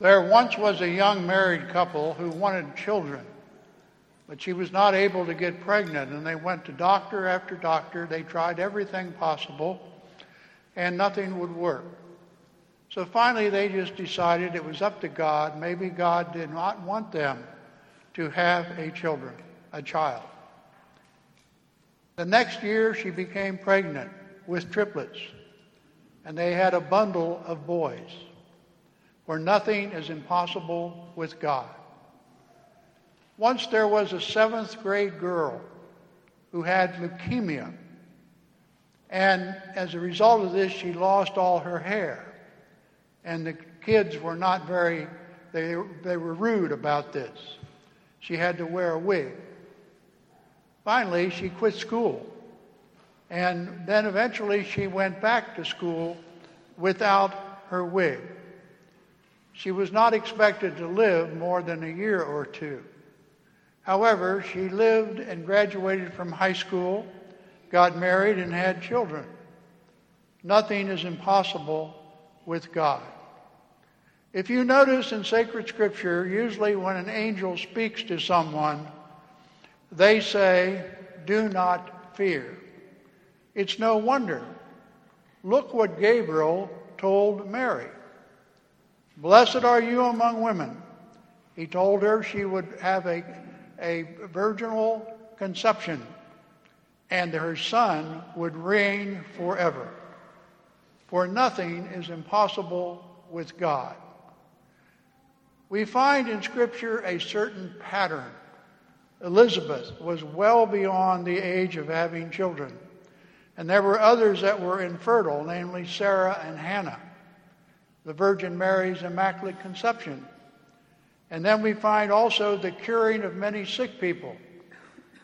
There once was a young married couple who wanted children, but she was not able to get pregnant, and they went to doctor after doctor. They tried everything possible, and nothing would work. So finally, they just decided it was up to God. Maybe God did not want them to have a children, a child. The next year, she became pregnant with triplets, and they had a bundle of boys, where nothing is impossible with God. Once there was a seventh grade girl who had leukemia, and as a result of this, she lost all her hair. And the kids were not very, they, they were rude about this. She had to wear a wig. Finally, she quit school. And then eventually she went back to school without her wig. She was not expected to live more than a year or two. However, she lived and graduated from high school, got married, and had children. Nothing is impossible with God. If you notice in sacred scripture, usually when an angel speaks to someone, they say, Do not fear. It's no wonder. Look what Gabriel told Mary. Blessed are you among women. He told her she would have a, a virginal conception and her son would reign forever. For nothing is impossible with God. We find in Scripture a certain pattern. Elizabeth was well beyond the age of having children. And there were others that were infertile, namely Sarah and Hannah, the Virgin Mary's Immaculate Conception. And then we find also the curing of many sick people,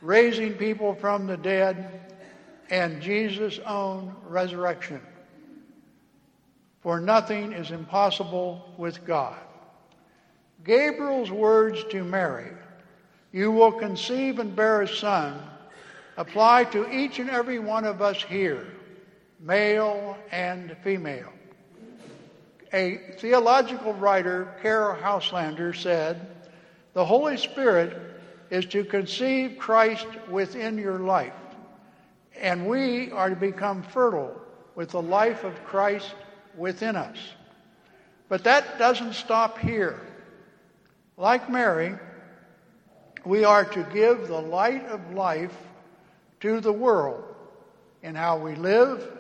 raising people from the dead, and Jesus' own resurrection. For nothing is impossible with God. Gabriel's words to Mary, You will conceive and bear a son, apply to each and every one of us here, male and female. A theological writer, Caryll Houselander, said, The Holy Spirit is to conceive Christ within your life, and we are to become fertile with the life of Christ within us. But that doesn't stop here. Like Mary, we are to give the light of life to the world in how we live,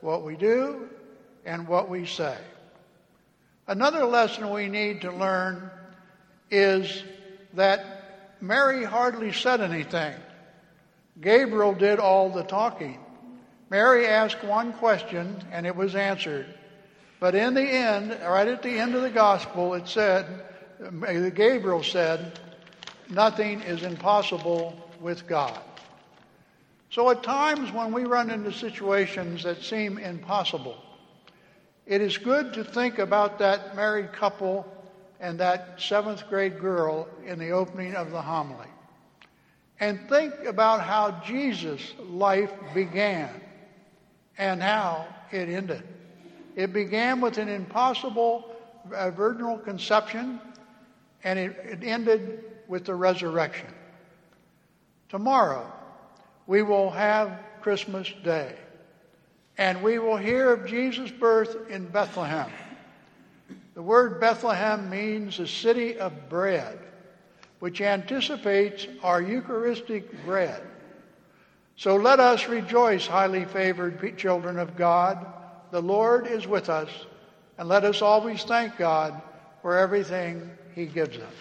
what we do, and what we say. Another lesson we need to learn is that Mary hardly said anything. Gabriel did all the talking. Mary asked one question and it was answered. But in the end, right at the end of the gospel, it said, Gabriel said, Nothing is impossible with God. So at times when we run into situations that seem impossible, it is good to think about that married couple and that seventh grade girl in the opening of the homily. And think about how Jesus' life began and how it ended. It began with an impossible virginal conception and it, it ended with the resurrection. Tomorrow, we will have Christmas Day, and we will hear of Jesus' birth in Bethlehem. The word Bethlehem means a city of bread, which anticipates our Eucharistic bread. So let us rejoice, highly favored children of God. The Lord is with us, and let us always thank God for everything he gives us.